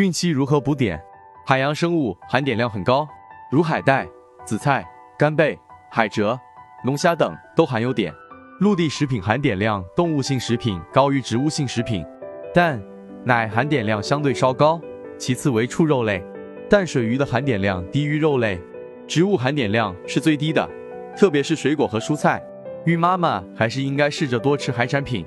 孕期如何补碘？海洋生物含碘量很高，如海带、紫菜、干贝、海蜇、龙虾等都含有碘。陆地食品含碘量，动物性食品高于植物性食品。蛋奶含碘量相对稍高，其次为畜肉类。淡水鱼的含碘量低于肉类，植物含碘量是最低的，特别是水果和蔬菜。孕妈妈还是应该试着多吃海产品。